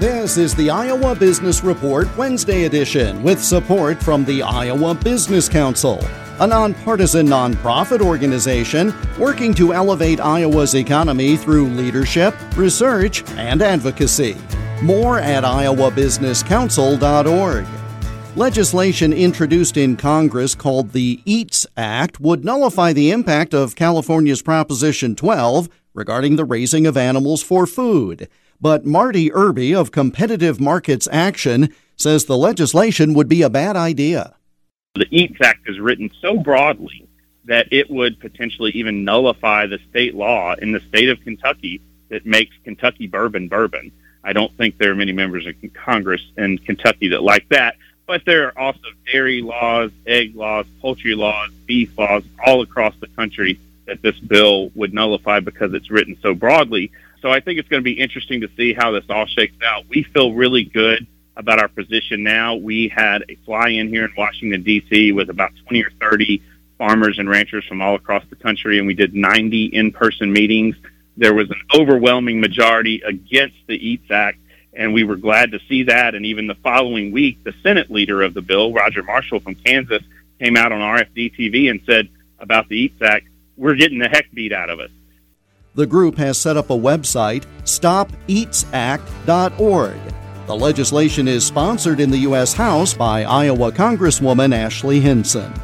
This is the Iowa Business Report Wednesday edition with support from the Iowa Business Council, a nonpartisan nonprofit organization working to elevate Iowa's economy through leadership, research, and advocacy. More at iowabusinesscouncil.org. Legislation introduced in Congress called the EATS Act would nullify the impact of California's Proposition 12 regarding the raising of animals for food. But Marty Irby of Competitive Markets Action says the legislation would be a bad idea. The EATS Act is written so broadly that it would potentially even nullify the state law in the state of Kentucky that makes Kentucky bourbon bourbon. I don't think there are many members of Congress in Kentucky that like that, but there are also dairy laws, egg laws, poultry laws, beef laws all across the country that this bill would nullify because it's written so broadly. So I think it's going to be interesting to see how this all shakes out. We feel really good about our position now. We had a fly in here in Washington, D.C. with about 20 or 30 farmers and ranchers from all across the country, and we did 90 in person meetings. There was an overwhelming majority against the EATS Act, and we were glad to see that. And even the following week, the Senate leader of the bill, Roger Marshall from Kansas, came out on RFD TV and said about the EATS Act, we're getting the heck beat out of us. The group has set up a website, stopeatsact.org. The legislation is sponsored in the U.S. House by Iowa Congresswoman Ashley Hinson.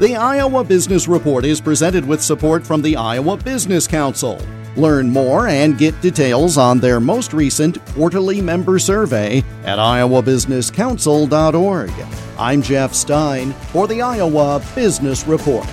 The Iowa Business Report is presented with support from the Iowa Business Council. Learn more and get details on their most recent quarterly member survey at iowabusinesscouncil.org. I'm Jeff Stein for the Iowa Business Report.